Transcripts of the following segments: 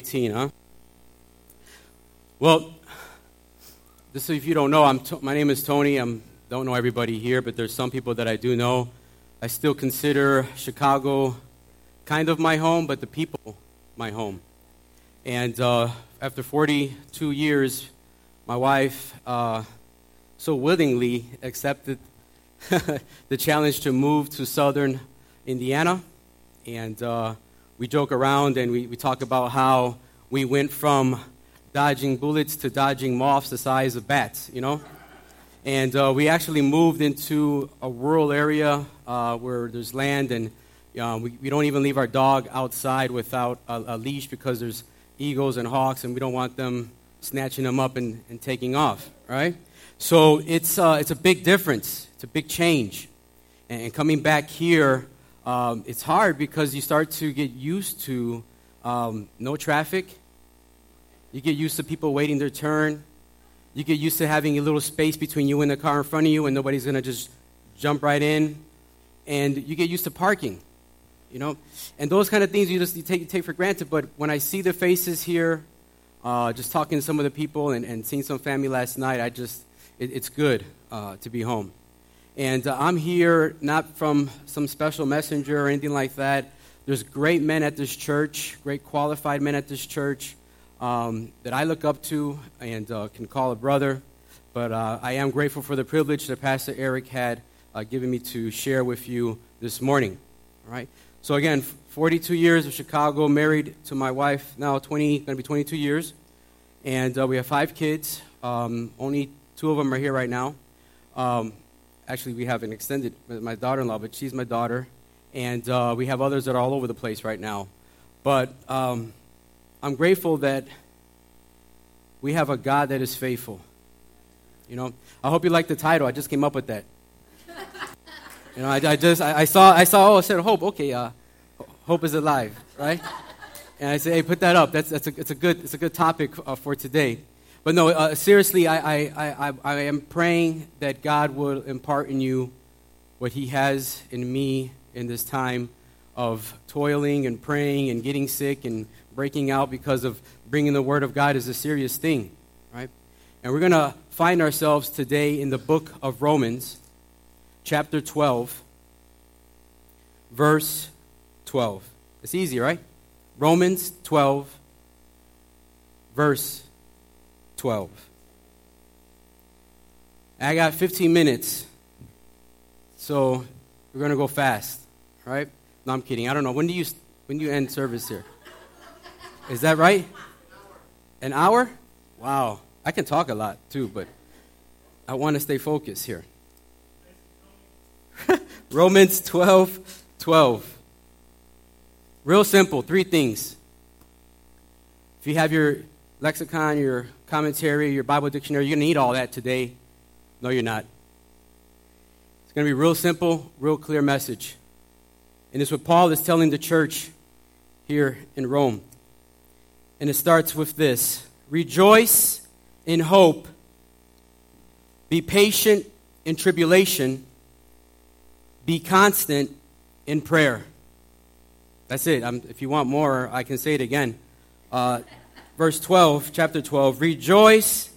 2018, huh? Well, just if you don't know, I'm my name is Tony. I don't know everybody here, but there's some people that I do know. I still consider Chicago kind of my home, but the people my home. And uh, after 42 years, my wife uh, so willingly accepted the challenge to move to southern Indiana. And uh, we joke around and we, we talk about how we went from dodging bullets to dodging moths the size of bats, you know? And uh, we actually moved into a rural area uh, where there's land, and uh, we, we don't even leave our dog outside without a, a, leash because there's eagles and hawks, and we don't want them snatching them up and, and taking off, right? So it's, uh, it's a big difference, it's a big change. And, and coming back here, um, it's hard because you start to get used to um, no traffic. You get used to people waiting their turn. You get used to having a little space between you and the car in front of you, and nobody's going to just jump right in. And you get used to parking, you know? And those kind of things you just you take, you take for granted. But when I see the faces here, uh, just talking to some of the people and, and seeing some family last night, I just, it, it's good uh, to be home. And uh, I'm here not from some special messenger or anything like that. There's great men at this church, great qualified men at this church um, that I look up to and uh, can call a brother. But uh, I am grateful for the privilege that Pastor Eric had uh, given me to share with you this morning. All right. So again, 42 years of Chicago, married to my wife now 20, going to be 22 years, and uh, we have five kids. Um, only two of them are here right now. Um, actually, we have an extended my daughter-in-law, but she's my daughter, and uh, we have others that are all over the place right now. But um, I'm grateful that we have a God that is faithful. You know, I hope you like the title. I just came up with that. You know, I, I just I, I, saw I saw oh I said hope okay uh, hope is alive right, and I said hey put that up that's that's a it's a good it's a good topic uh, for today, but no uh, seriously I, I I I am praying that God will impart in you what He has in me in this time of toiling and praying and getting sick and breaking out because of bringing the Word of God is a serious thing, right? And we're going to find ourselves today in the book of Romans, chapter 12, verse 12. It's easy, right? Romans 12, verse 12. I got 15 minutes, so we're going to go fast, right? No, I'm kidding. I don't know. When do you, when do you end service here? Is that right? An hour? Wow. I can talk a lot too, but I want to stay focused here. Romans 12 12. Real simple, three things. If you have your lexicon, your commentary, your Bible dictionary, you're going to need all that today. No, you're not. It's going to be real simple, real clear message. And it's what Paul is telling the church here in Rome. And it starts with this Rejoice in hope, be patient in tribulation, be constant in prayer. That's it. I'm, if you want more, I can say it again. Uh, verse 12, chapter 12 Rejoice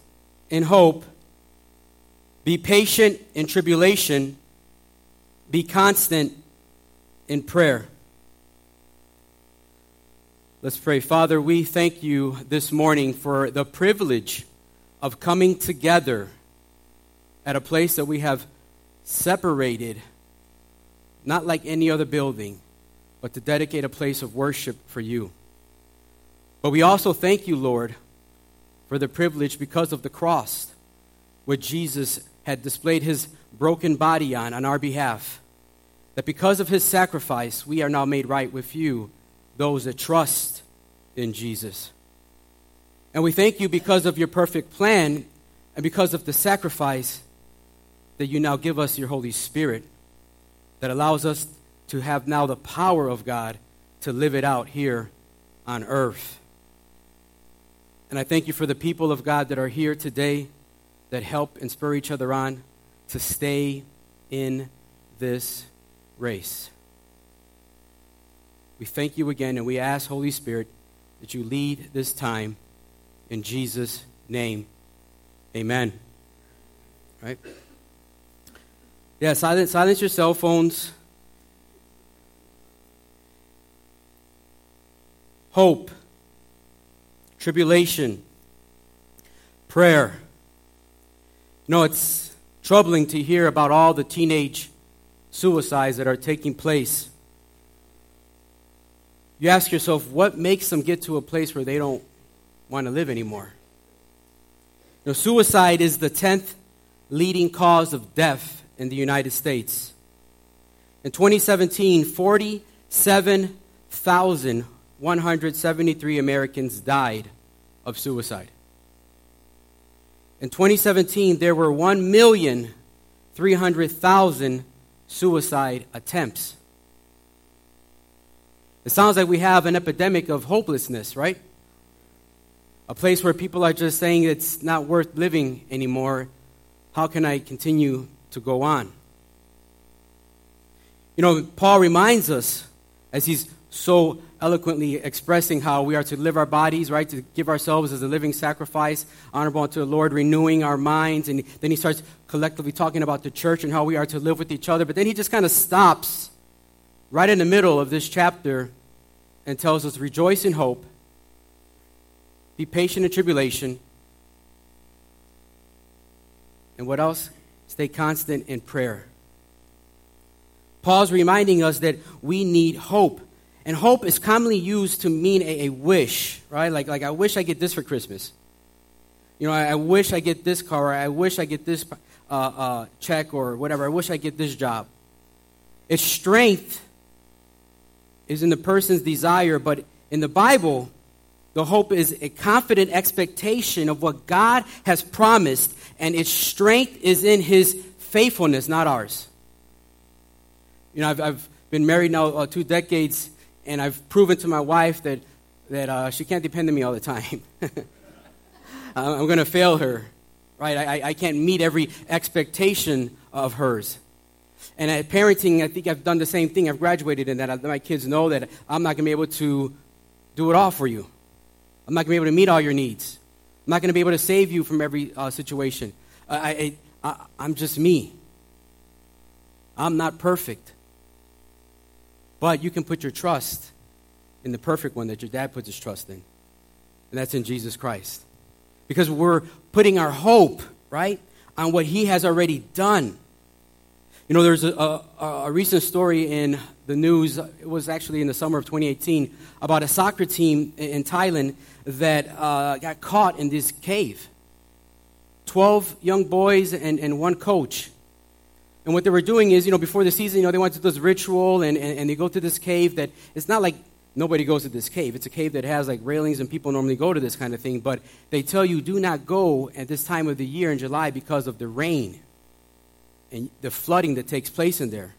in hope, be patient in tribulation, be constant in prayer. Let's pray. Father, we thank you this morning for the privilege of coming together at a place that we have separated, not like any other building, but to dedicate a place of worship for you. But we also thank you, Lord, for the privilege because of the cross, which Jesus had displayed his broken body on on our behalf. That because of his sacrifice, we are now made right with you those that trust in Jesus. And we thank you because of your perfect plan and because of the sacrifice that you now give us your Holy Spirit that allows us to have now the power of God to live it out here on earth. And I thank you for the people of God that are here today that help and spur each other on to stay in this race. We thank you again, and we ask, Holy Spirit, that you lead this time in Jesus' name. Amen. Right? Yeah, silence, silence your cell phones. Hope, tribulation, prayer. You know, it's troubling to hear about all the teenage suicides that are taking place. You ask yourself, what makes them get to a place where they don't want to live anymore? You know, suicide is the 10th leading cause of death in the United States. In 2017, 47,173 Americans died of suicide. In 2017, there were 1,300,000 suicide attempts. It sounds like we have an epidemic of hopelessness, right? A place where people are just saying it's not worth living anymore. How can I continue to go on? You know, Paul reminds us, as he's so eloquently expressing how we are to live our bodies, right? To give ourselves as a living sacrifice, honorable unto the Lord, renewing our minds. And then he starts collectively talking about the church and how we are to live with each other. But then he just kind of stops right in the middle of this chapter and tells us rejoice in hope, be patient in tribulation, and what else? Stay constant in prayer. Paul's reminding us that we need hope. And hope is commonly used to mean a, a, wish, right? Like, like, I wish I get this for Christmas. You know, I, I wish I get this car, or I wish I get this uh, uh, check, or whatever. I wish I get this job. Its strength is in the person's desire, but in the Bible, the hope is a confident expectation of what God has promised, and its strength is in His faithfulness, not ours. You know, I've, I've been married now uh, two decades, and I've proven to my wife that, that uh, she can't depend on me all the time. I'm going to fail her, right? I, I can't meet every expectation of hers. And at parenting, I think I've done the same thing. I've graduated in that. My kids know that I'm not going to be able to do it all for you. I'm not going to be able to meet all your needs. I'm not going to be able to save you from every uh, situation. I, I, I, I'm just me. I'm not perfect. But you can put your trust in the perfect one that your dad puts his trust in. And that's in Jesus Christ. Because we're putting our hope, right, on what he has already done. You know, there's a, a, a, recent story in the news, it was actually in the summer of 2018, about a soccer team in Thailand that uh, got caught in this cave. 12 young boys and, and one coach. And what they were doing is, you know, before the season, you know, they went to this ritual and, and, and they go to this cave that it's not like nobody goes to this cave. It's a cave that has like railings and people normally go to this kind of thing. But they tell you do not go at this time of the year in July because of the rain and the flooding that takes place in there.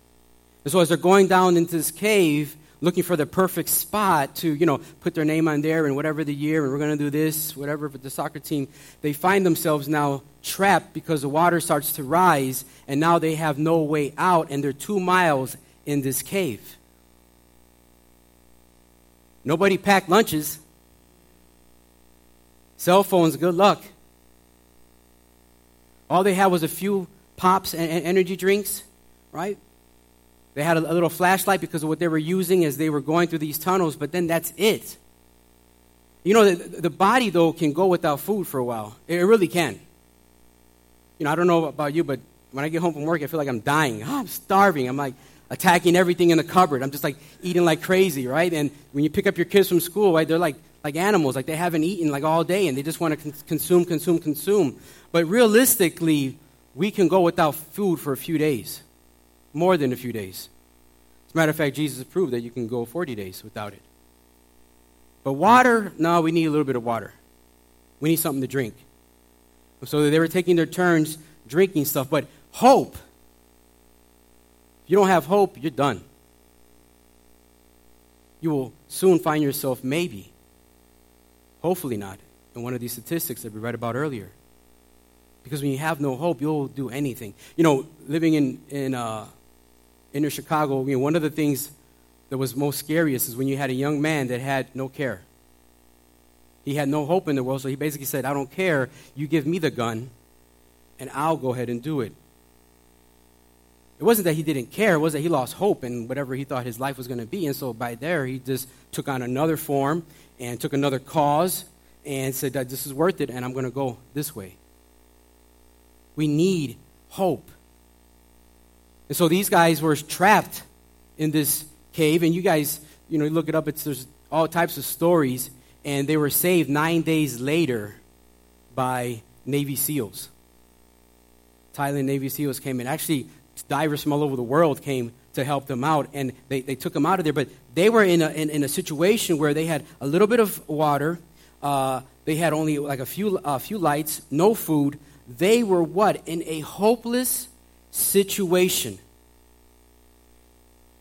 And so as they're going down into this cave, looking for the perfect spot to, you know, put their name on there and whatever the year, and we're going to do this, whatever, for the soccer team, they find themselves now trapped because the water starts to rise, and now they have no way out, and they're two miles in this cave. Nobody packed lunches. Cell phones, good luck. All they had was a few pops and energy drinks, right? They had a, a little flashlight because of what they were using as they were going through these tunnels, but then that's it. You know, the, the body, though, can go without food for a while. It really can. You know, I don't know about you, but when I get home from work, I feel like I'm dying. Oh, I'm starving. I'm like attacking everything in the cupboard. I'm just like eating like crazy, right? And when you pick up your kids from school, right, they're like like animals, like they haven't eaten like all day, and they just want to con- consume, consume, consume. But realistically, we can go without food for a few days, more than a few days. As a matter of fact, Jesus proved that you can go 40 days without it. But water, no, we need a little bit of water. We need something to drink. So they were taking their turns drinking stuff. But hope, if you don't have hope, you're done. You will soon find yourself, maybe, hopefully not, in one of these statistics that we read about earlier. Because when you have no hope, you'll do anything. You know, living in, in uh, inner Chicago, you know, one of the things that was most scariest is when you had a young man that had no care. He had no hope in the world, so he basically said, I don't care. You give me the gun, and I'll go ahead and do it. It wasn't that he didn't care, it was that he lost hope in whatever he thought his life was going to be. And so by there, he just took on another form and took another cause and said that this is worth it and I'm going to go this way. We need hope. And so these guys were trapped in this cave, and you guys, you know, you look it up, it's, there's all types of stories, and they were saved nine days later by Navy SEALs. Thailand Navy SEALs came in. Actually, divers from all over the world came to help them out, and they, they took them out of there. But they were in a, in, in a situation where they had a little bit of water, uh, they had only like a few, a few lights, no food. They were what? In a hopeless situation.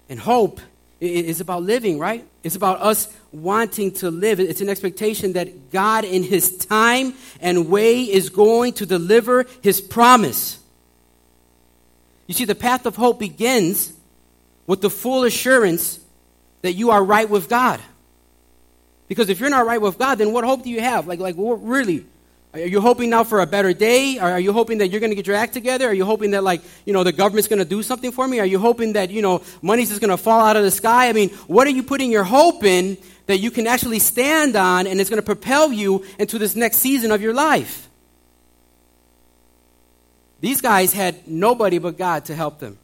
And hope is about living, right? It's about us wanting to live. It's an expectation that God, in His time and way, is going to deliver His promise. You see, the path of hope begins with the full assurance that you are right with God. Because if you're not right with God, then what hope do you have? Like, like really? Are you hoping now for a better day? Are you hoping that you're going to get your act together? Are you hoping that, like, you know, the government's going to do something for me? Are you hoping that, you know, money's just going to fall out of the sky? I mean, what are you putting your hope in that you can actually stand on and it's going to propel you into this next season of your life? These guys had nobody but God to help them.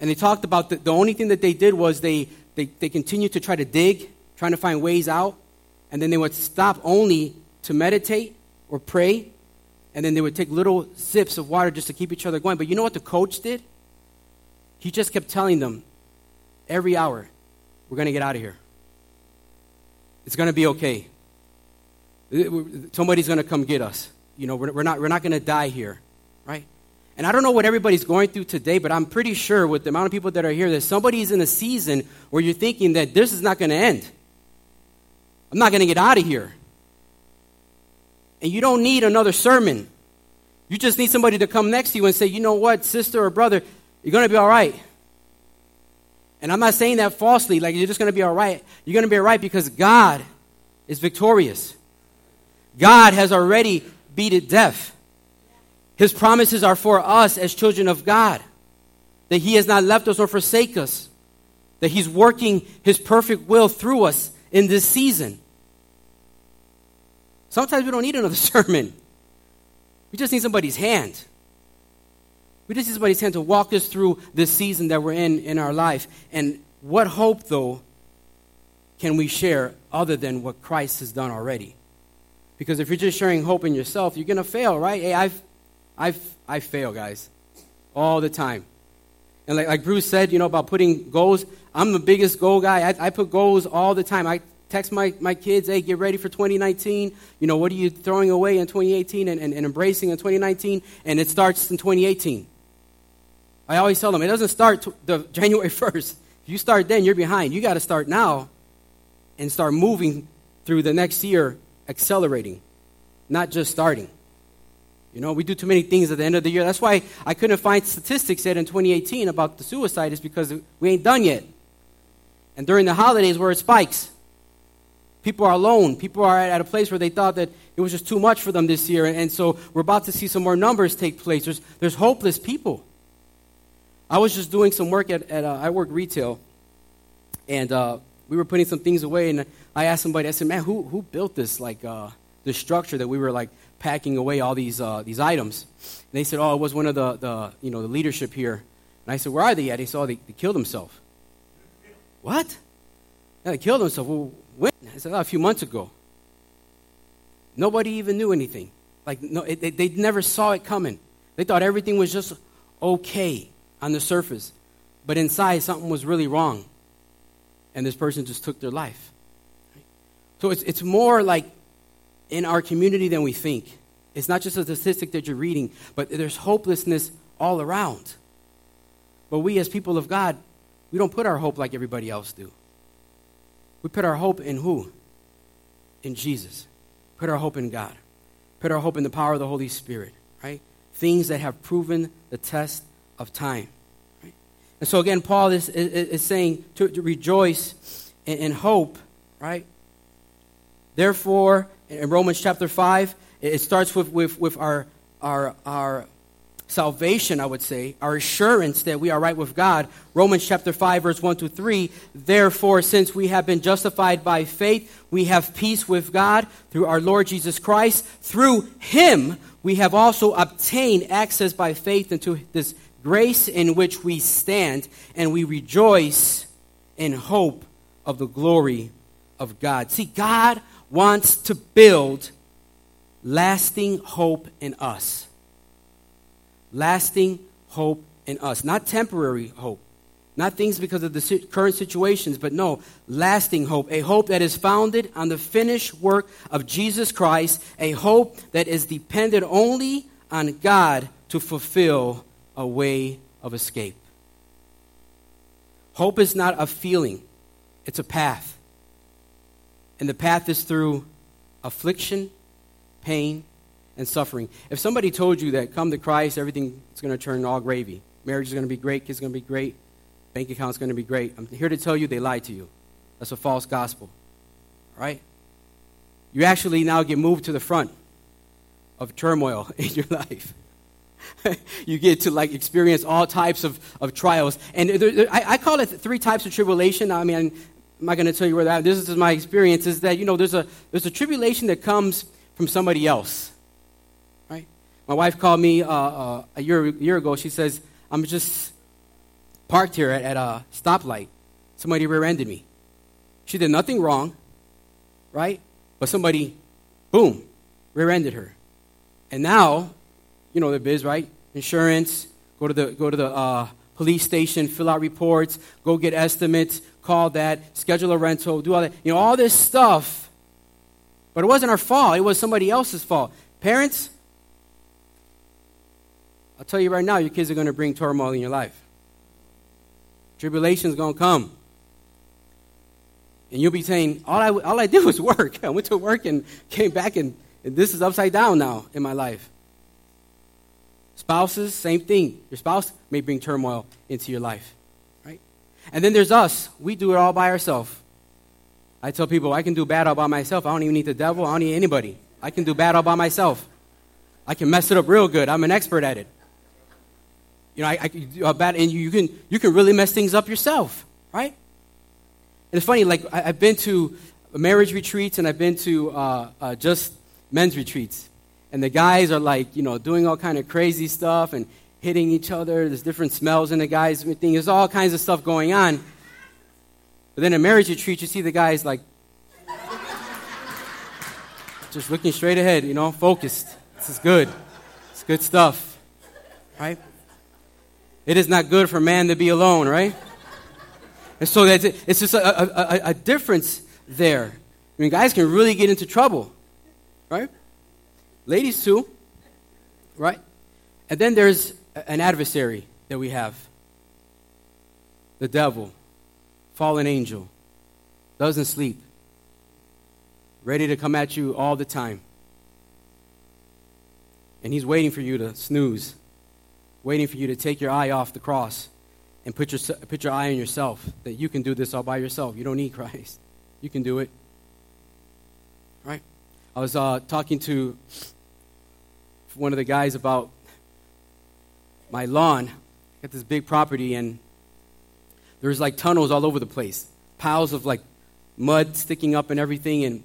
And they talked about the, the only thing that they did was they, they, they continued to try to dig, trying to find ways out. And then they would stop only to meditate or pray. And then they would take little sips of water just to keep each other going. But you know what the coach did? He just kept telling them every hour, we're going to get out of here. It's going to be okay. Uh, somebody's going to come get us. You know, we're, we're not, we're not going to die here, right? And I don't know what everybody's going through today, but I'm pretty sure with the amount of people that are here that somebody's in a season where you're thinking that this is not going to end. I'm not going to get out of here. And you don't need another sermon. You just need somebody to come next to you and say, you know what, sister or brother, you're going to be all right. And I'm not saying that falsely, like you're just going to be all right. You're going to be all right because God is victorious. God has already beat death. His promises are for us as children of God. That He has not left us or forsake us. That He's working His perfect will through us in this season. Sometimes we don't need another sermon. We just need somebody's hand. We just need somebody's hand to walk us through this season that we're in in our life. And what hope, though, can we share other than what Christ has done already? Because if you're just sharing hope in yourself, you're going to fail, right? Hey, I've, I've, I fail, guys, all the time. And like, like Bruce said, you know, about putting goals, I'm the biggest goal guy. I, I put goals all the time. I text my, my kids, hey, get ready for 2019. You know, what are you throwing away in 2018 and, and, and embracing in 2019? And it starts in 2018. I always tell them, it doesn't start t- the January 1st. If you start then, you're behind. You got to start now and start moving through the next year accelerating, not just starting. You know, we do too many things at the end of the year. That's why I couldn't find statistics yet in 2018 about the suicide, is because we ain't done yet. And during the holidays, where it spikes, people are alone. People are at a place where they thought that it was just too much for them this year. And so we're about to see some more numbers take place. There's, there's hopeless people. I was just doing some work at, at uh, I work retail, and uh, we were putting some things away, and I asked somebody, I said, man, who, who built this, like, uh, this structure that we were, like, packing away all these, uh, these items? And they said, oh, it was one of the, the, you know, the leadership here. And I said, where are they at? They said, oh, they, they killed themselves. What? Yeah, they killed themselves. Well, I said, a few months ago. Nobody even knew anything. Like, no, it, they, they never saw it coming. They thought everything was just okay on the surface. But inside, something was really wrong. And this person just took their life. So it's, it's more like in our community than we think. It's not just a statistic that you're reading, but there's hopelessness all around. But we, as people of God, we don't put our hope like everybody else do. We put our hope in who? In Jesus. Put our hope in God. Put our hope in the power of the Holy Spirit, right? Things that have proven the test of time. Right? And so again, Paul is, is, is saying to, to rejoice in, in hope, right? Therefore, in Romans chapter 5, it starts with, with, with our, our, our salvation, I would say, our assurance that we are right with God. Romans chapter 5, verse 1 to 3. Therefore, since we have been justified by faith, we have peace with God through our Lord Jesus Christ. Through him, we have also obtained access by faith into this grace in which we stand, and we rejoice in hope of the glory of God. See, God wants to build lasting hope in us lasting hope in us. Not temporary hope, not things because of the current situations, but no, lasting hope. A hope that is founded on the finished work of Jesus Christ, a hope that is dependent only on God to fulfill a way of escape. Hope is not a feeling, it's a path. And the path is through affliction, pain, and suffering. If somebody told you that come to Christ, everything is going to turn all gravy, marriage is going to be great, kids are going to be great, bank account is going to be great, I'm here to tell you they lied to you. That's a false gospel. Right? You actually now get moved to the front of turmoil in your life. you get to like experience all types of, of trials. And there, there, I, I, call it three types of tribulation. I mean, I'm not going to tell you where that. This is my experience. Is that you know there's a there's a tribulation that comes from somebody else. My wife called me uh, uh, a year, year ago. She says, I'm just parked here at, at a stoplight. Somebody rear ended me. She did nothing wrong, right? But somebody, boom, rear ended her. And now, you know the biz, right? Insurance, go to the, go to the uh, police station, fill out reports, go get estimates, call that, schedule a rental, do all that. You know, all this stuff. But it wasn't our fault, it was somebody else's fault. Parents, I'll tell you right now, your kids are going to bring turmoil in your life. Tribulation's going to come. And you'll be saying, all I, all I did was work. I went to work and came back, and, and this is upside down now in my life. Spouses, same thing. Your spouse may bring turmoil into your life. Right? And then there's us. We do it all by ourselves. I tell people, I can do bad all by myself. I don't even need the devil. I don't need anybody. I can do bad all by myself. I can mess it up real good. I'm an expert at it. You know, I, I uh, bad, and you, you, can you can really mess things up yourself, right? And it's funny, like I, have been to marriage retreats and I've been to uh, uh, just men's retreats, and the guys are like, you know, doing all kind of crazy stuff and hitting each other. There's different smells in the guys' thing. There's all kinds of stuff going on. But then a marriage retreat, you see the guys like just looking straight ahead, you know, focused. This is good. It's good stuff, right? It is not good for man to be alone, right? And so that's it. it's just a, a, a difference there. I mean, guys can really get into trouble, right? Ladies too, right? And then there's an adversary that we have the devil, fallen angel, doesn't sleep, ready to come at you all the time. And he's waiting for you to snooze waiting for you to take your eye off the cross and put your, put your eye on yourself, that you can do this all by yourself. You don't need Christ. You can do it. Right? I was uh, talking to one of the guys about my lawn. I got this big property, and there's like tunnels all over the place, piles of like mud sticking up and everything. And,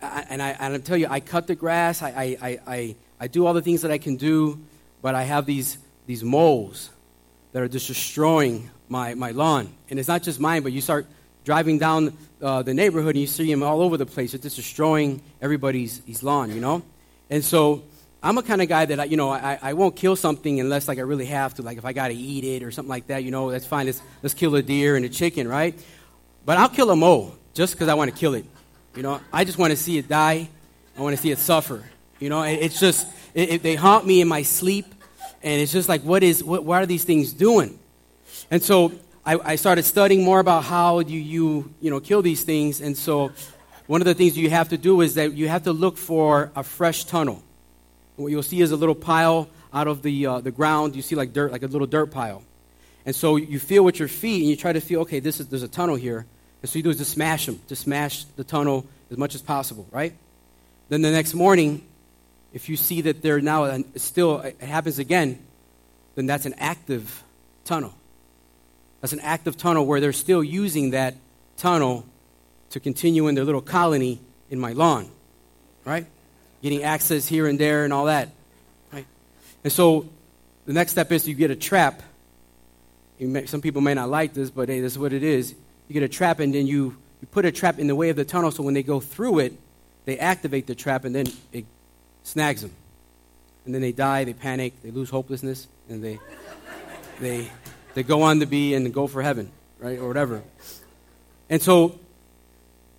and, I, and I tell you, I cut the grass, I, I, I, I do all the things that I can do, but I have these these moles that are just destroying my, my lawn. And it's not just mine, but you start driving down uh, the neighborhood and you see them all over the place. It's just destroying everybody's lawn, you know? And so I'm a kind of guy that, I, you know, I, I won't kill something unless, like, I really have to. Like, if I got to eat it or something like that, you know, that's fine. Let's, let's kill a deer and a chicken, right? But I'll kill a mole just because I want to kill it. You know, I just want to see it die. I want to see it suffer. You know, it, it's just, it, it, they haunt me in my sleep and it's just like, what is, what, what are these things doing? And so I, I started studying more about how you, you, you know, kill these things. And so one of the things you have to do is that you have to look for a fresh tunnel. what you'll see is a little pile out of the, uh, the ground. You see like dirt, like a little dirt pile. And so you feel with your feet and you try to feel, okay, this is, there's a tunnel here. And so you do is just smash them, just smash the tunnel as much as possible, right? Then the next morning, if you see that they're now uh, still, uh, it happens again, then that's an active tunnel. That's an active tunnel where they're still using that tunnel to continue in their little colony in my lawn, right? Getting access here and there and all that, right? And so the next step is you get a trap. May, some people may not like this, but hey, this is what it is. You get a trap, and then you, you put a trap in the way of the tunnel so when they go through it, they activate the trap, and then it snags them. And then they die, they panic, they lose hopelessness, and they, they, they go on to be and go for heaven, right, or whatever. And so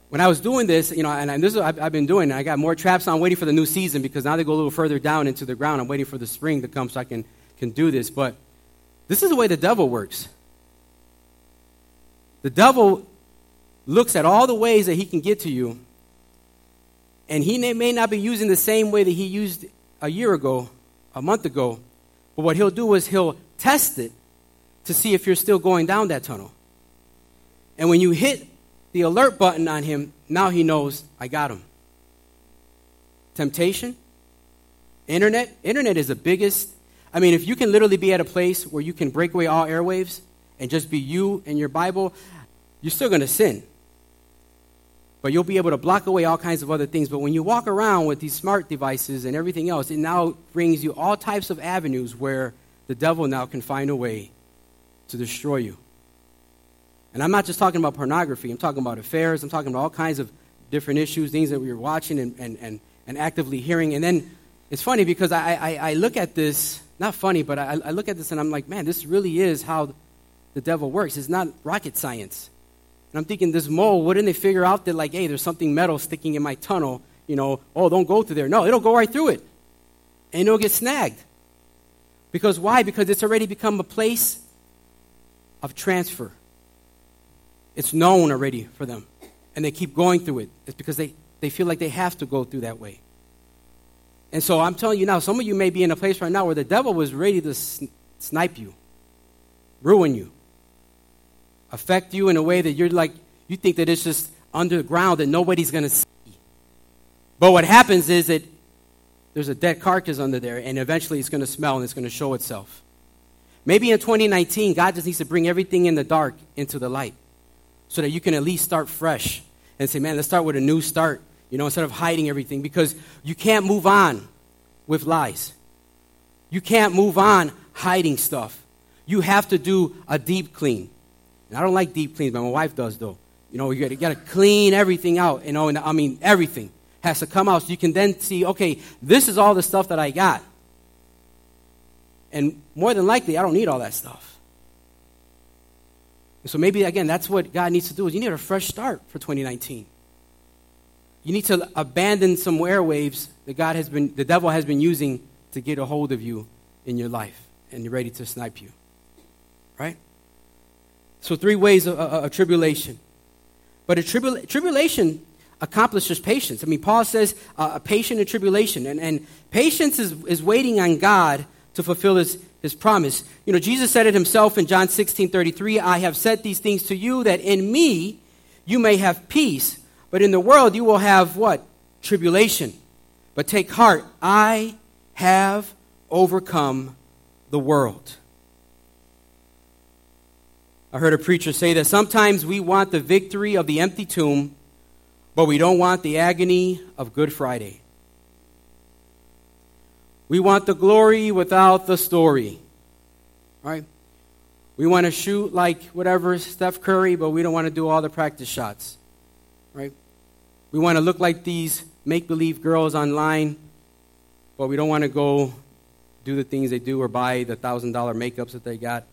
when I was doing this, you know, and this is what I've, I've been doing. I got more traps on waiting for the new season because now they go a little further down into the ground. I'm waiting for the spring to come so I can, can do this. But this is the way the devil works. The devil looks at all the ways that he can get to you, and he may not be using the same way that he used a year ago, a month ago. But what he'll do is he'll test it to see if you're still going down that tunnel. And when you hit the alert button on him, now he knows I got him. Temptation, internet. Internet is the biggest. I mean, if you can literally be at a place where you can break away all airwaves and just be you and your Bible, you're still going to sin. But you'll be able to block away all kinds of other things. But when you walk around with these smart devices and everything else, it now brings you all types of avenues where the devil now can find a way to destroy you. And I'm not just talking about pornography, I'm talking about affairs, I'm talking about all kinds of different issues, things that we are watching and, and, and, and actively hearing. And then it's funny because I, I, I look at this, not funny, but I, I look at this and I'm like, man, this really is how the devil works. It's not rocket science. And I'm thinking, this mole, wouldn't they figure out that, like, hey, there's something metal sticking in my tunnel? You know, oh, don't go through there. No, it'll go right through it. And it'll get snagged. Because why? Because it's already become a place of transfer. It's known already for them. And they keep going through it. It's because they, they feel like they have to go through that way. And so I'm telling you now, some of you may be in a place right now where the devil was ready to snipe you, ruin you, affect you in a way that you're like, you think that it's just underground that nobody's going to see. But what happens is that there's a dead carcass under there, and eventually it's going to smell and it's going to show itself. Maybe in 2019, God just needs to bring everything in the dark into the light so that you can at least start fresh and say, man, let's start with a new start, you know, instead of hiding everything because you can't move on with lies. You can't move on hiding stuff. You have to do a deep clean. And I don't like deep cleans, but my wife does, though. You know, you got to clean everything out, you know, and I mean, everything has to come out so you can then see, okay, this is all the stuff that I got. And more than likely, I don't need all that stuff. And so maybe, again, that's what God needs to do is you need a fresh start for 2019. You need to abandon some airwaves that God has been, the devil has been using to get a hold of you in your life, and you're ready to snipe you. Right? So, three ways of, of, of tribulation. But a tribula- tribulation accomplishes patience. I mean, Paul says uh, a patient in tribulation, and, and patience is, is waiting on God to fulfill his, his promise. You know, Jesus said it himself in John 16 33 I have said these things to you that in me you may have peace, but in the world you will have what? Tribulation. But take heart, I have overcome the world. I heard a preacher say that sometimes we want the victory of the empty tomb, but we don't want the agony of Good Friday. We want the glory without the story. Right? We want to shoot like whatever Steph Curry, but we don't want to do all the practice shots. Right? We want to look like these make believe girls online, but we don't want to go do the things they do or buy the $1,000 makeups that they got.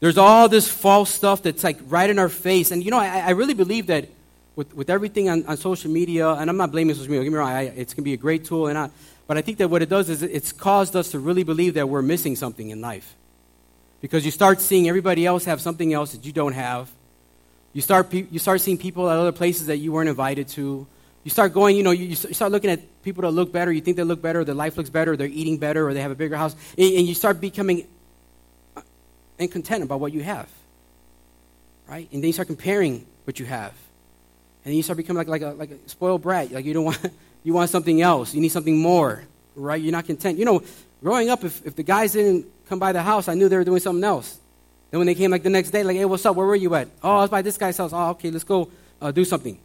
There's all this false stuff that's like right in our face. And you know, I, I really believe that with, with everything on, on social media, and I'm not blaming social media, get me wrong, I, it's going to be a great tool, and I, but I think that what it does is it's caused us to really believe that we're missing something in life. Because you start seeing everybody else have something else that you don't have. You start, you start seeing people at other places that you weren't invited to. You start going, you know, you, you start looking at people that look better. You think they look better, their life looks better, they're eating better, or they have a bigger house. And, and you start becoming incontent about what you have. Right? And then you start comparing what you have. And then you start becoming like, like, a, like a spoiled brat. Like you don't want you want something else. You need something more, right? You're not content. You know, growing up, if, if the guys didn't come by the house, I knew they were doing something else. Then when they came like the next day, like, hey, what's up? Where were you at? Oh, I was by this guy's house. Oh, okay, let's go uh, do something.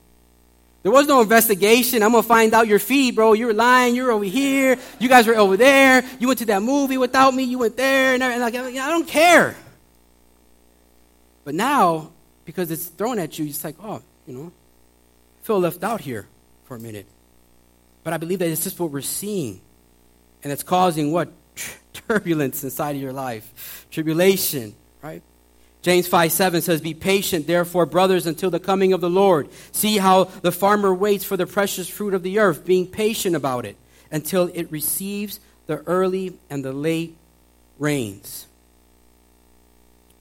There was no investigation. I'm to find out your feed, bro. You were lying. You were over here. You guys were over there. You went to that movie without me. You went there. And, and like, I don't care. But now, because it's thrown at you, it's like, oh, you know, I feel left out here for a minute. But I believe that it's just what we're seeing. And it's causing what? Turbulence inside of your life. Tribulation, right? James 5 7 says, Be patient, therefore, brothers, until the coming of the Lord. See how the farmer waits for the precious fruit of the earth, being patient about it until it receives the early and the late rains.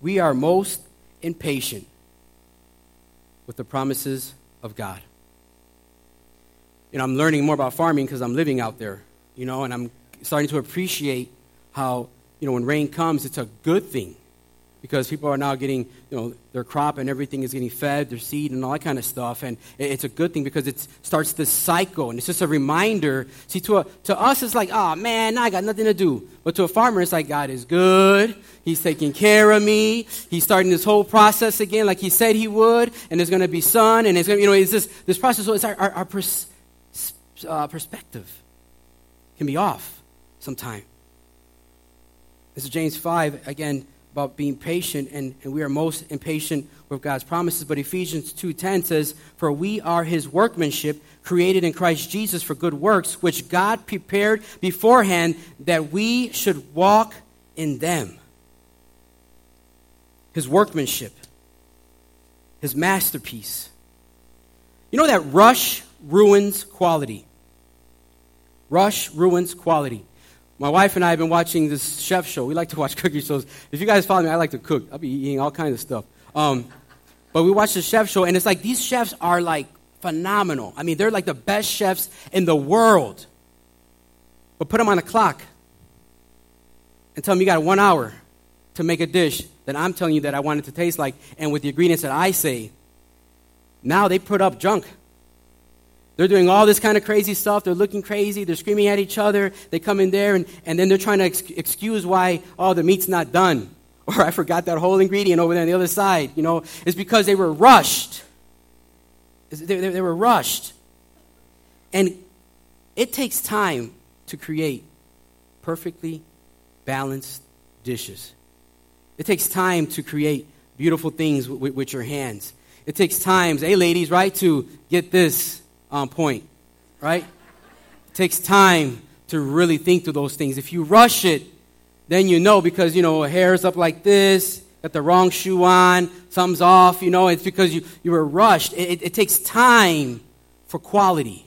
We are most impatient with the promises of God. You know, I'm learning more about farming because I'm living out there, you know, and I'm starting to appreciate how, you know, when rain comes, it's a good thing because people are now getting, you know, their crop and everything is getting fed, their seed and all that kind of stuff. And it's a good thing because it starts this cycle and it's just a reminder. See, to, a, to us, it's like, oh man, I got nothing to do. But to a farmer, it's like, God is good. He's taking care of me. He's starting this whole process again like he said he would. And there's going to be sun. And it's going to, you know, it's this, this process. So it's our, our, our pers- uh, perspective can be off sometime. This is James 5. Again, about being patient, and, and we are most impatient with God's promises. But Ephesians 2.10 says, For we are his workmanship, created in Christ Jesus for good works, which God prepared beforehand that we should walk in them. His workmanship, his masterpiece. You know that rush ruins quality. Rush ruins quality. My wife and I have been watching this chef show. We like to watch cooking shows. If you guys follow me, I like to cook. I'll be eating all kinds of stuff. Um, but we watch the chef show, and it's like these chefs are like phenomenal. I mean, they're like the best chefs in the world. But put them on a clock and tell them you got one hour to make a dish that I'm telling you that I want it to taste like, and with the ingredients that I say. Now they put up junk. They're doing all this kind of crazy stuff. They're looking crazy. They're screaming at each other. They come in there and, and then they're trying to ex- excuse why, oh, the meat's not done. Or I forgot that whole ingredient over there on the other side. You know, it's because they were rushed. They, they, they were rushed. And it takes time to create perfectly balanced dishes. It takes time to create beautiful things with, with your hands. It takes time, hey ladies, right, to get this on point, right? It takes time to really think through those things. If you rush it, then you know because, you know, hair's up like this, got the wrong shoe on, thumbs off, you know, it's because you, you were rushed. It, it, it takes time for quality.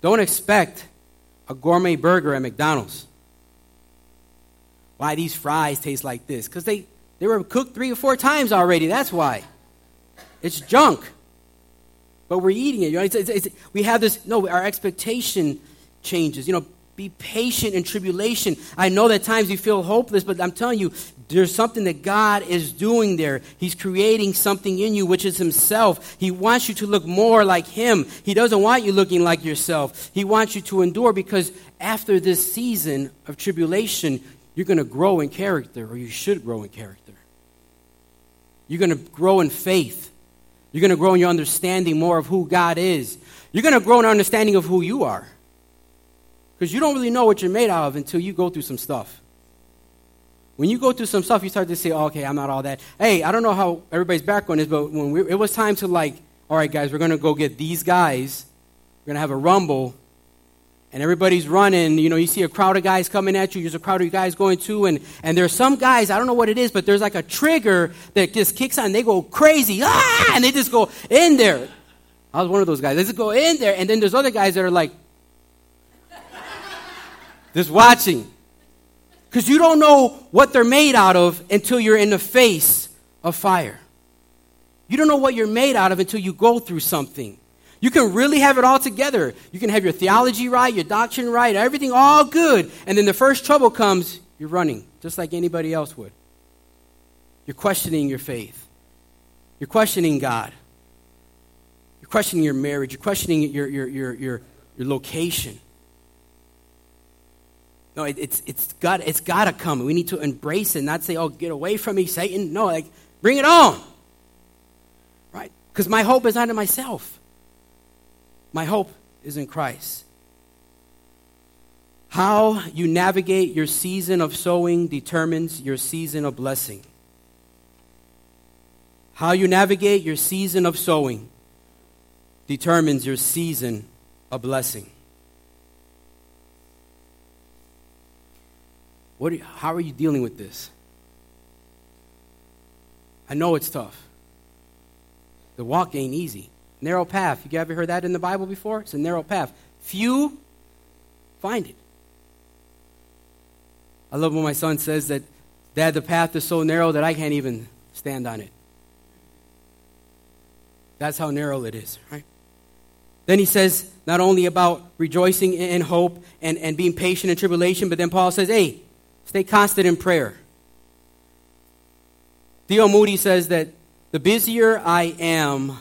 Don't expect a gourmet burger at McDonald's. Why these fries taste like this? Because they, they were cooked three or four times already. That's why. It's junk but we're eating it. You know, it's, it's, it's, we have this, no, our expectation changes. You know, be patient in tribulation. I know that times you feel hopeless, but I'm telling you, there's something that God is doing there. He's creating something in you, which is Himself. He wants you to look more like Him. He doesn't want you looking like yourself. He wants you to endure because after this season of tribulation, you're going to grow in character, or you should grow in character. You're going to grow in faith. You're going to grow in your understanding more of who God is. You're going to grow in understanding of who you are. Because you don't really know what you're made out of until you go through some stuff. When you go through some stuff, you start to say, oh, okay, I'm not all that. Hey, I don't know how everybody's background is, but when we, it was time to, like, all right, guys, we're going to go get these guys. We're going to have a rumble and everybody's running. You know, you see a crowd of guys coming at you. There's a crowd of guys going too, and and there's some guys I don't know what it is, but there's like a trigger that just kicks on. They go crazy, ah, and they just go in there. I was one of those guys. They just go in there, and then there's other guys that are like just watching, because you don't know what they're made out of until you're in the face of fire. You don't know what you're made out of until you go through something. You can really have it all together. You can have your theology right, your doctrine right, everything all good. And then the first trouble comes, you're running, just like anybody else would. You're questioning your faith. You're questioning God. You're questioning your marriage, you're questioning your, your, your, your, your location. No, it, it's, it's got it's got to come. We need to embrace it, not say, oh, get away from me, Satan. No, like, bring it on. Right? Because my hope is not in myself, my hope is in Christ. How you navigate your season of sowing determines your season of blessing. How you navigate your season of sowing determines your season of blessing. What you, how are you dealing with this? I know it's tough. The walk ain't easy. Narrow path. You ever heard that in the Bible before? It's a narrow path. Few find it. I love when my son says that, Dad, the path is so narrow that I can't even stand on it. That's how narrow it is, right? Then he says not only about rejoicing in hope and, and being patient in tribulation, but then Paul says, hey, stay constant in prayer. D.L. Moody says that the busier I am,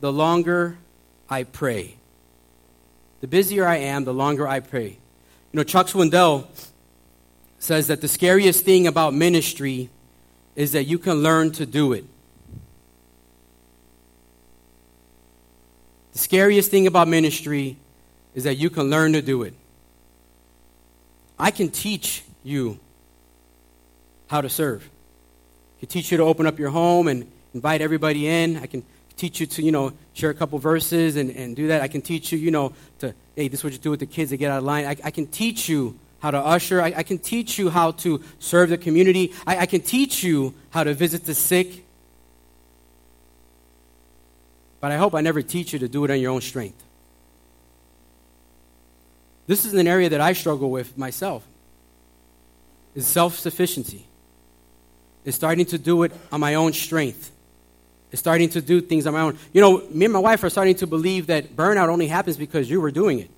the longer I pray. The busier I am, the longer I pray. You know, Chuck Swindoll says that the scariest thing about ministry is that you can learn to do it. The scariest thing about ministry is that you can learn to do it. I can teach you how to serve. I can teach you to open up your home and invite everybody in. I can teach you to, you know, share a couple verses and, and do that. I can teach you, you know, to, hey, this is what you do with the kids to get out of line. I, I can teach you how to usher. I, I can teach you how to serve the community. I, I can teach you how to visit the sick. But I hope I never teach you to do it on your own strength. This is an area that I struggle with myself. Is self-sufficiency. Is starting to do it on my own strength. Starting to do things on my own. You know, me and my wife are starting to believe that burnout only happens because you were doing it.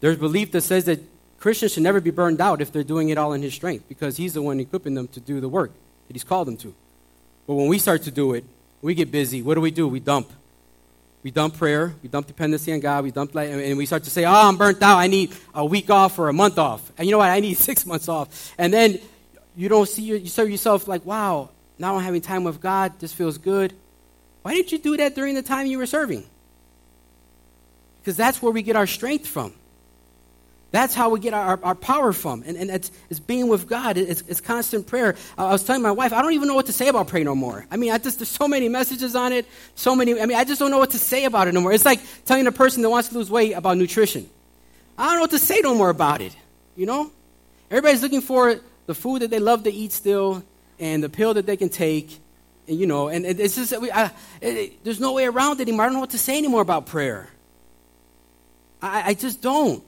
There's belief that says that Christians should never be burned out if they're doing it all in His strength because He's the one equipping them to do the work that He's called them to. But when we start to do it, we get busy. What do we do? We dump. We dump prayer. We dump dependency on God. We dump, light, and we start to say, "Oh, I'm burnt out. I need a week off or a month off." And you know what? I need six months off. And then you don't see you serve yourself like, "Wow, now I'm having time with God. This feels good." Why didn't you do that during the time you were serving? Because that's where we get our strength from. That's how we get our, our power from. And, and it's, it's being with God. It's, it's constant prayer. I was telling my wife, I don't even know what to say about prayer no more. I mean, I just, there's so many messages on it. So many, I mean, I just don't know what to say about it no more. It's like telling a person that wants to lose weight about nutrition. I don't know what to say no more about it. You know? Everybody's looking for the food that they love to eat still and the pill that they can take. And, you know, and it's just, I, it, there's no way around it anymore. I don't know what to say anymore about prayer. I, I just don't.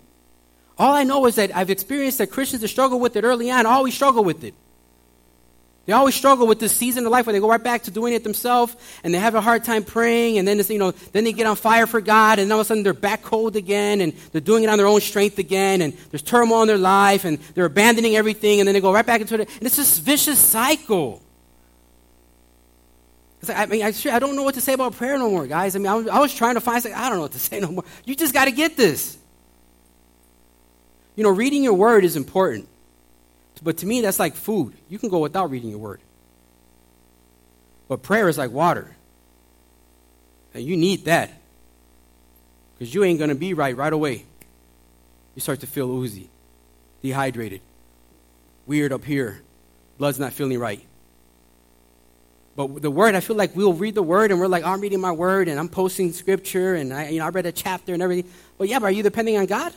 All I know is that I've experienced that Christians that struggle with it early on always struggle with it. They always struggle with this season of life where they go right back to doing it themselves and they have a hard time praying and then you know then they get on fire for God and all of a sudden they're back cold again and they're doing it on their own strength again and there's turmoil in their life and they're abandoning everything and then they go right back into it and it's this vicious cycle. I mean, I, I, don't know what to say about prayer no more, guys. I mean, I was, I was trying to find, something, I don't know what to say no more. You just got to get this. You know, reading your word is important. But to me, that's like food. You can go without reading your word. But prayer is like water. And you need that. Because you ain't going to be right right away. You start to feel oozy, dehydrated, weird up here, blood's not feeling right. But the word, I feel like we'll read the word and we're like, I'm reading my word and I'm posting scripture and I, you know, I read a chapter and everything. But yeah, but are you depending on God?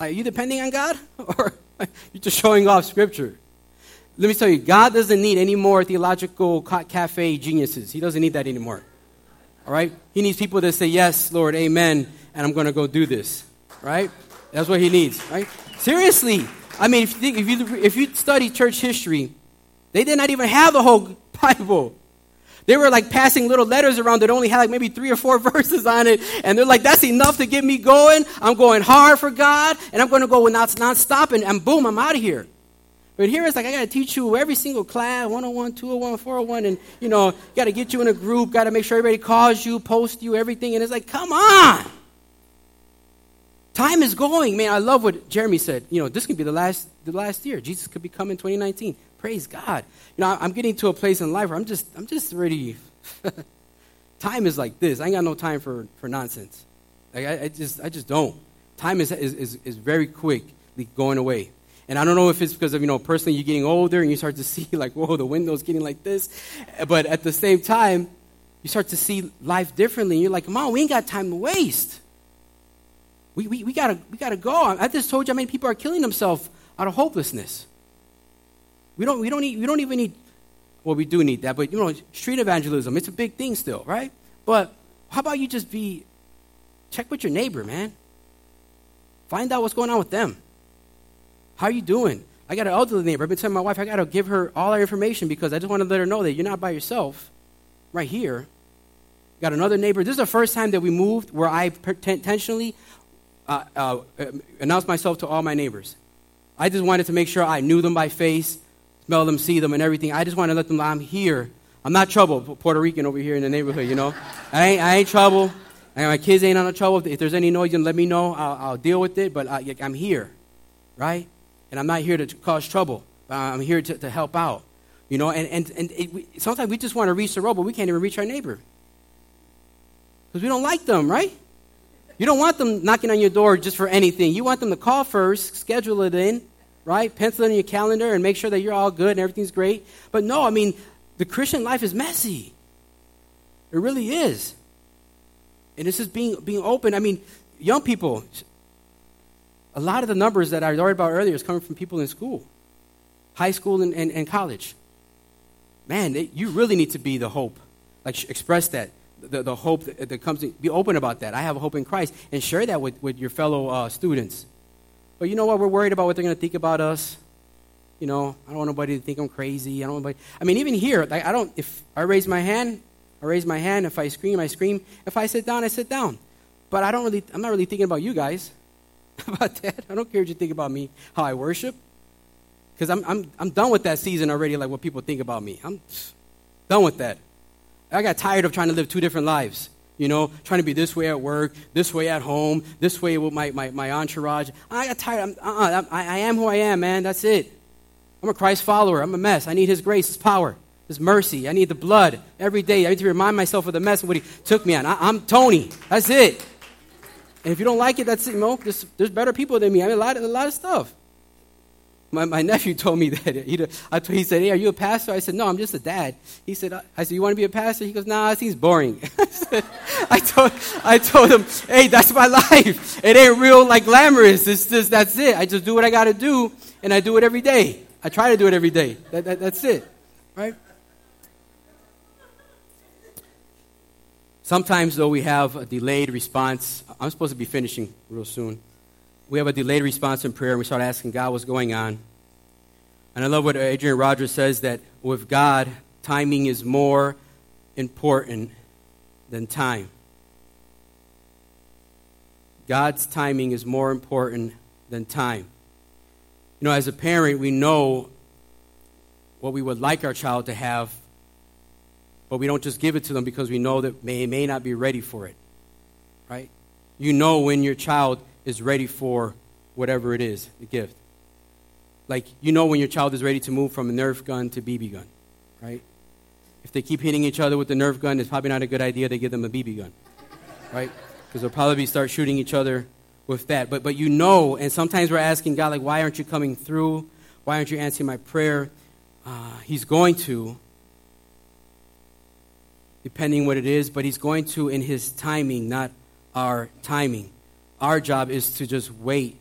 Are you depending on God? Or you're just showing off Scripture? Let me tell you, God doesn't need any more theological cafe geniuses. He doesn't need that anymore. All right? He needs people that say, Yes, Lord, amen, and I'm going to go do this. Right? That's what he needs. Right? Seriously. I mean, if you, think, if you, if you study church history, they did not even have the whole Bible. They were like passing little letters around that only had like maybe three or four verses on it. And they're like, that's enough to get me going. I'm going hard for God and I'm going to go non stop and, and boom, I'm out of here. But here it's like I got to teach you every single class 101, 201, 401, and you know, got to get you in a group, got to make sure everybody calls you, post you, everything. And it's like, come on. Time is going, man. I love what Jeremy said. You know, this could be the last, the last year. Jesus could be coming 2019. Praise God. You know, I'm getting to a place in life where I'm just, I'm just ready. time is like this. I ain't got no time for, for nonsense. Like, I, I just, I just don't. Time is, is, is, very quickly going away. And I don't know if it's because of, you know, personally you're getting older and you start to see, like, whoa, the window's getting like this. But at the same time, you start to see life differently. And you're like, Mom, we ain't got time to waste. We, we, we, gotta, we gotta go. I just told you how many people are killing themselves out of hopelessness. We don't, we, don't need, we don't even need, well, we do need that, but you know, street evangelism, it's a big thing still, right? But how about you just be, check with your neighbor, man. Find out what's going on with them. How are you doing? I got an elderly neighbor. I've been telling my wife I got to give her all our information because I just want to let her know that you're not by yourself right here. Got another neighbor. This is the first time that we moved where I intentionally uh, uh, announced myself to all my neighbors. I just wanted to make sure I knew them by face, smell them, see them, and everything. I just want to let them know I'm here. I'm not trouble, Puerto Rican over here in the neighborhood, you know. I ain't, I ain't trouble. And my kids ain't on trouble. If there's any noise, you let me know. I'll, I'll deal with it, but I, I'm here, right? And I'm not here to cause trouble. Uh, I'm here to, to help out. You know, and, and, and it, we, sometimes we just want to reach the road, but we can't even reach our neighbor. Because we don't like them, right? You don't want them knocking on your door just for anything. You want them to call first, schedule it in, right? Pencil in your calendar and make sure that you're all good and everything's great. But no, I mean, the Christian life is messy. It really is. And this is being, being open. I mean, young people, a lot of the numbers that I worried about earlier is coming from people in school, high school and, and, and college. Man, you really need to be the hope. Like, express that the, the hope that, that comes in, be open about that. I have a hope in Christ and share that with, with your fellow uh, students. But you know what? We're worried about what they're going to think about us. You know, I don't want nobody to think I'm crazy. I don't want. I mean, even here, like, I don't. If I raise my hand, I raise my hand. If I scream, I scream. If I sit down, I sit down. But I don't really. I'm not really thinking about you guys. about that. I don't care what you think about me, how I worship, because I'm I'm I'm done with that season already. Like what people think about me. I'm done with that. I got tired of trying to live two different lives. You know, trying to be this way at work, this way at home, this way with my, my, my entourage. I got tired. I'm, uh-uh, I, I am who I am, man. That's it. I'm a Christ follower. I'm a mess. I need His grace, His power, His mercy. I need the blood every day. I need to remind myself of the mess and what He took me on. I, am Tony. That's it. And if you don't like it, that's it. You know, there's, there's better people than me. I mean, a lot, a lot of stuff. My, my nephew told me that. He, I, he said, Hey, are you a pastor? I said, No, I'm just a dad. He said, I said, You want to be a pastor? He goes, Nah, that seems boring. told, I told him, Hey, that's my life. It ain't real, like glamorous. It's just, that's it. I just do what I got to do, and I do it every day. I try to do it every day. That, that, that's it. Right? Sometimes, though, we have a delayed response. I'm supposed to be finishing real soon we have a delayed response in prayer and we start asking God what's going on. And I love what Adrian Rogers says that with God, timing is more important than time. God's timing is more important than time. You know, as a parent, we know what we would like our child to have, but we don't just give it to them because we know that they may not be ready for it. Right? You know when your child is ready for whatever it is, the gift. Like, you know when your child is ready to move from a Nerf gun to BB gun, right? If they keep hitting each other with the Nerf gun, it's probably not a good idea to give them a BB gun, right? Because they'll probably start shooting each other with that. But, but you know, and sometimes we're asking God, like, why aren't you coming through? Why aren't you answering my prayer? Uh, he's going to, depending what it is, but he's going to in his timing, not our timing. Our job is to just wait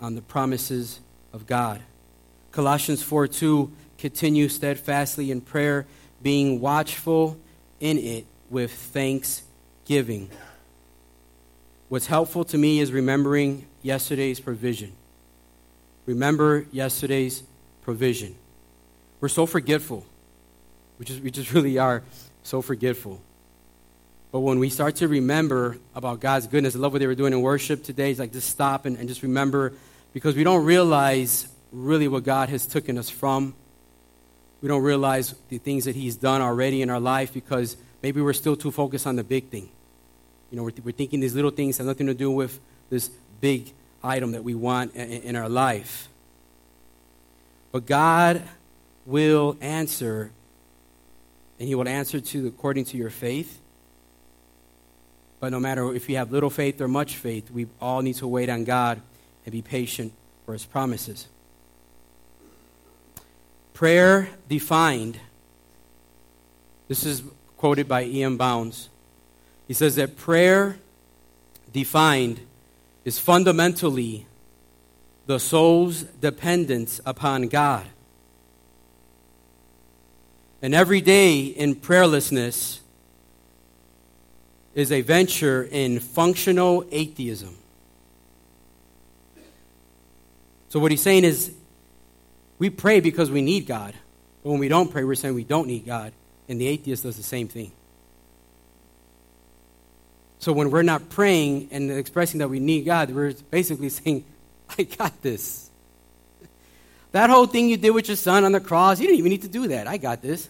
on the promises of God. Colossians 4 2 continue steadfastly in prayer, being watchful in it with thanksgiving. What's helpful to me is remembering yesterday's provision. Remember yesterday's provision. We're so forgetful. We just, we just really are so forgetful. But when we start to remember about God's goodness, I love what they were doing in worship today. It's like just stop and, and just remember because we don't realize really what God has taken us from. We don't realize the things that He's done already in our life because maybe we're still too focused on the big thing. You know, we're, we're thinking these little things have nothing to do with this big item that we want in, in our life. But God will answer, and He will answer to according to your faith. But no matter if you have little faith or much faith, we all need to wait on God and be patient for His promises. Prayer defined. This is quoted by E.M. Bounds. He says that prayer defined is fundamentally the soul's dependence upon God. And every day in prayerlessness is a venture in functional atheism. So, what he's saying is, we pray because we need God. But when we don't pray, we're saying we don't need God. And the atheist does the same thing. So, when we're not praying and expressing that we need God, we're basically saying, I got this. That whole thing you did with your son on the cross, you didn't even need to do that. I got this.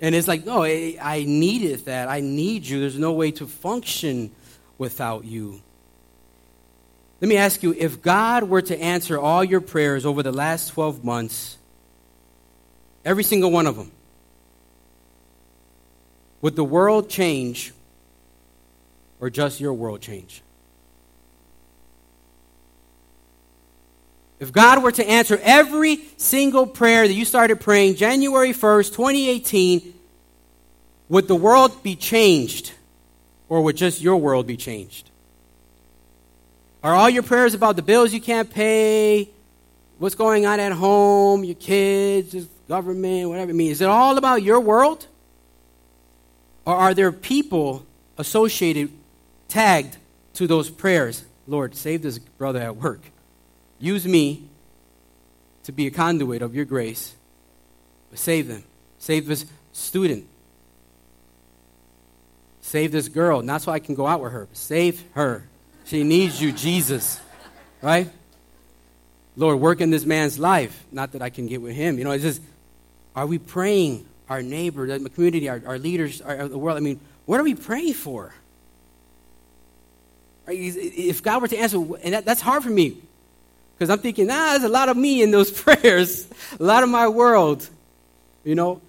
And it's like, no, I, needed that. I need you. There's no way to function without you. Let me ask you if God were to answer all your prayers over the last 12 months, every single one of them, would the world change or just your world change? If God were to answer every single prayer that you started praying January 1st, 2018, would the world be changed or would just your world be changed? Are all your prayers about the bills you can't pay, what's going on at home, your kids, government, whatever it means? Is it all about your world? Or are there people associated, tagged to those prayers? Lord, save this brother at work. Use me to be a conduit of your grace. But save them. Save this student. Save this girl, not so I can go out with her. Save her. She needs you, Jesus. Right? Lord, work in this man's life. Not that I can get with him. You know, it's just, are we praying our neighbor, the community, our, our leaders, our, the world? I mean, what are we praying for? If God were to answer, and that, that's hard for me because I'm thinking, ah, there's a lot of me in those prayers, a lot of my world, you know.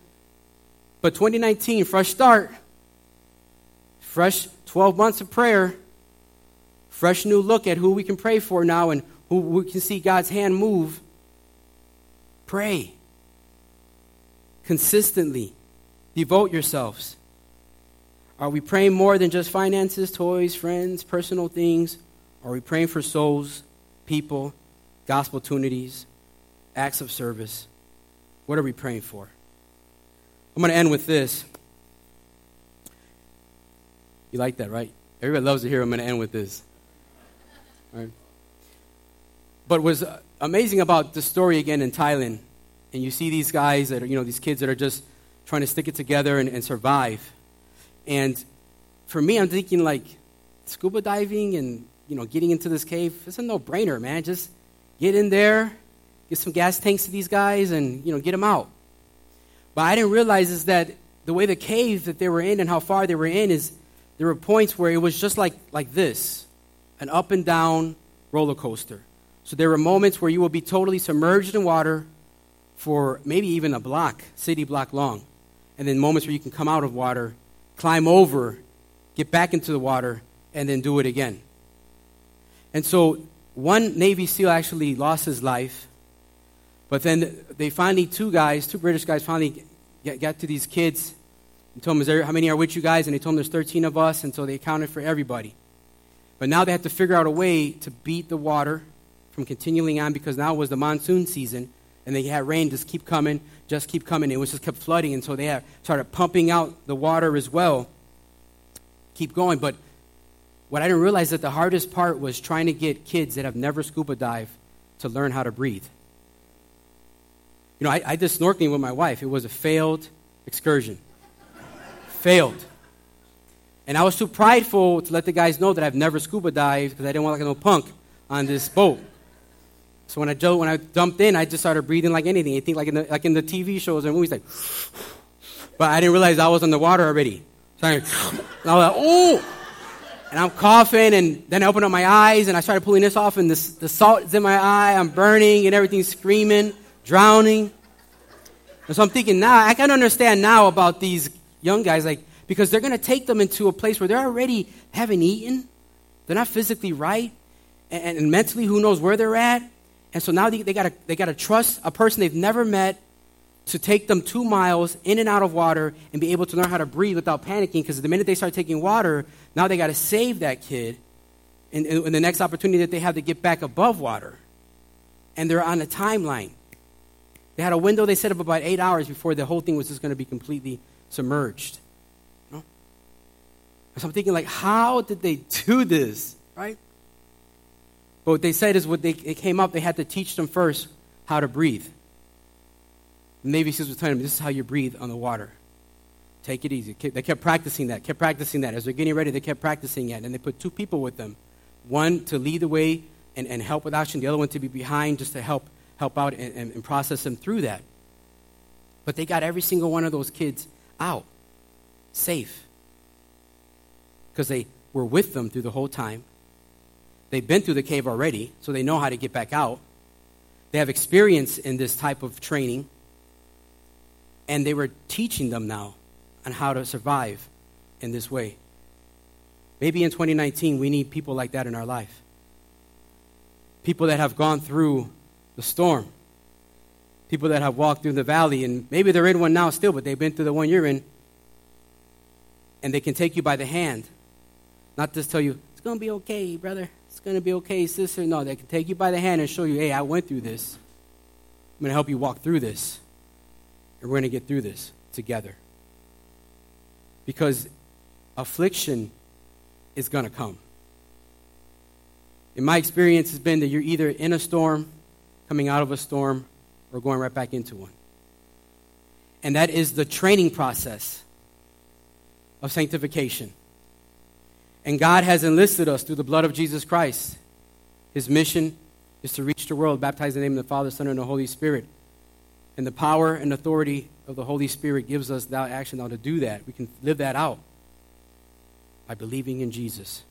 But 2019, fresh start, fresh 12 months of prayer, fresh new look at who we can pray for now and who we can see God's hand move. Pray consistently, devote yourselves. Are we praying more than just finances, toys, friends, personal things? Are we praying for souls, people? gospel opportunities, acts of service. What are we praying for? I'm going to end with this. You like that, right? Everybody loves to hear I'm going to end with this. Right? But was uh, amazing about the story again in Thailand, and you see these guys that are, you know, these kids that are just trying to stick it together and, and survive. And for me, I'm thinking like scuba diving and you know getting into this cave. It's a no-brainer, man. Just get in there, get some gas tanks to these guys, and you know get them out. But I didn't realize is that the way the cave that they were in and how far they were in is there were points where it was just like like this, an up and down roller coaster. So there are moments where you will be totally submerged in water for maybe even a block, city block long. And then moments where you can come out of water, climb over, get back into the water, and then do it again. And so one Navy SEAL actually lost his life, but then they finally, two guys, two British guys, finally get, got to these kids and told them, there, How many are with you guys? And they told them there's 13 of us, and so they accounted for everybody. But now they had to figure out a way to beat the water from continuing on because now was the monsoon season, and they had rain just keep coming, just keep coming. It was just kept flooding, and so they had started pumping out the water as well. Keep going, but what I didn't realize that the hardest part was trying to get kids that have never scuba dived to learn how to breathe. You know, I, I did snorkeling with my wife. It was a failed excursion. failed. And I was too prideful to let the guys know that I've never scuba dived because I didn't want like no punk on this boat. So when I, jumped, when I jumped in, I just started breathing like anything. I think like in the, like in the TV shows and movies, like, but I didn't realize I was in the water already. So I, and I was like, oh! And I'm coughing, and then I opened up my eyes, and I started pulling this off, and this, the salt is in my eye. I'm burning, and everything's screaming, drowning. And so I'm thinking now, I can understand now about these young guys, like, because they're going to take them into a place where they're already haven't eaten, they're not physically right, and, and mentally, who knows where they're at. And so now they, they got they to trust a person they've never met to take them two miles in and out of water and be able to learn how to breathe without panicking because the minute they start taking water, now they got to save that kid in, the next opportunity that they have to get back above water. And they're on a timeline. They had a window they set up about eight hours before the whole thing was just going to be completely submerged. So I'm thinking, like, how did they do this, right? But what they said is, what they it came up, they had to teach them first how to breathe. The Navy SEALs were telling them, this is how you breathe on the water. Take it easy. They kept practicing that, kept practicing that. As they're getting ready, they kept practicing it. And they put two people with them one to lead the way and, and help with action, the other one to be behind just to help, help out and, and, and process them through that. But they got every single one of those kids out, safe, because they were with them through the whole time. They've been through the cave already, so they know how to get back out. They have experience in this type of training and they were teaching them now on how to survive in this way. Maybe in 2019, we need people like that in our life. People that have gone through the storm. People that have walked through the valley, and maybe they're in one now still, but they've been through the one you're in. And they can take you by the hand. Not just tell you, it's going to be okay, brother. It's going to be okay, sister. No, they can take you by the hand and show you, hey, I went through this. I'm going to help you walk through this. And we're going to get through this together. Because affliction is going to come. In my experience, has been that you're either in a storm, coming out of a storm, or going right back into one. And that is the training process of sanctification. And God has enlisted us through the blood of Jesus Christ. His mission is to reach the world, baptize in the name of the Father, Son, and the Holy Spirit. And the power and authority of the Holy Spirit gives us that action now to do that. We can live that out by believing in Jesus,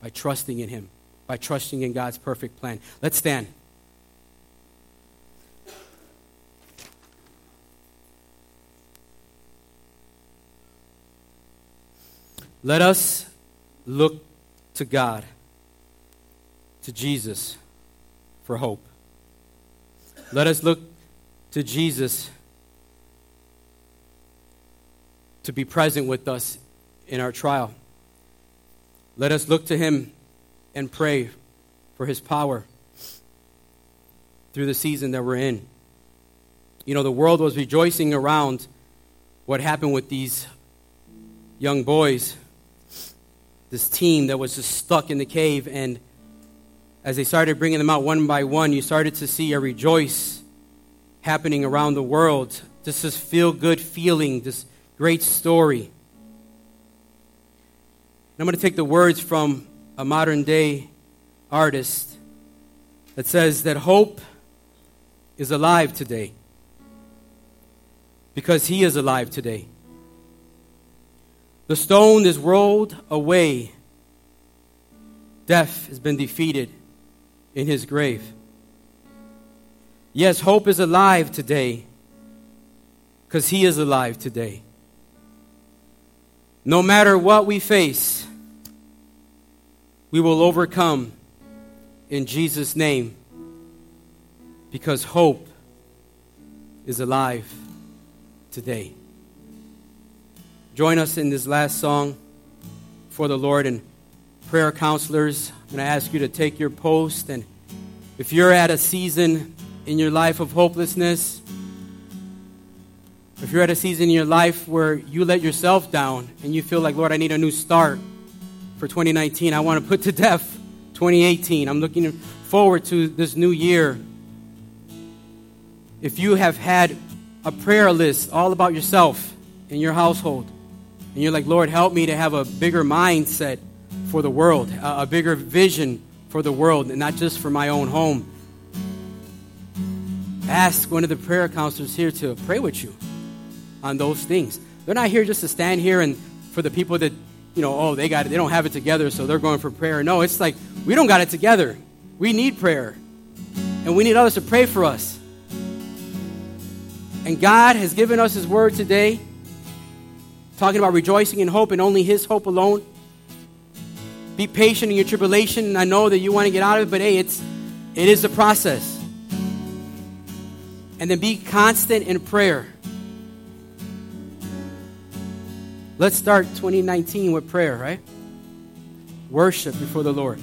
by trusting in Him, by trusting in God's perfect plan. Let's stand. Let us look to God, to Jesus, for hope. Let us look to Jesus to be present with us in our trial. Let us look to him and pray for his power through the season that we're in. You know, the world was rejoicing around what happened with these young boys, this team that was just stuck in the cave. And as they started bringing them out one by one, you started to see a rejoice happening around the world. This is feel good feeling, this great story. And I'm going to take the words from a modern day artist that says that hope is alive today because he is alive today. The stone is rolled away. Death has been defeated in his grave. Yes, hope is alive today because He is alive today. No matter what we face, we will overcome in Jesus' name because hope is alive today. Join us in this last song for the Lord and prayer counselors. I'm going to ask you to take your post and if you're at a season in your life of hopelessness, if you're at a season in your life where you let yourself down and you feel like, Lord, I need a new start for 2019, I want to put to death 2018. I'm looking forward to this new year. If you have had a prayer list all about yourself in your household, and you're like, Lord, help me to have a bigger mindset for the world, a, bigger vision for the world, and not just for my own home ask one of the prayer counselors here to pray with you on those things. They're not here just to stand here and for the people that, you know, oh, they got it, they don't have it together, so they're going for prayer. No, it's like we don't got it together. We need prayer. And we need others to pray for us. And God has given us His word today, talking about rejoicing in hope and only His hope alone. Be patient in your tribulation. I know that you want to get out of it, but hey, it's it is a process. And then be constant in prayer. Let's start 2019 with prayer, right? Worship before the Lord.